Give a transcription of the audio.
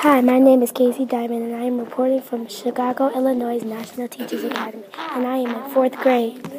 Hi, my name is Casey Diamond, and I am reporting from Chicago, Illinois' National Teachers Academy, and I am in fourth grade.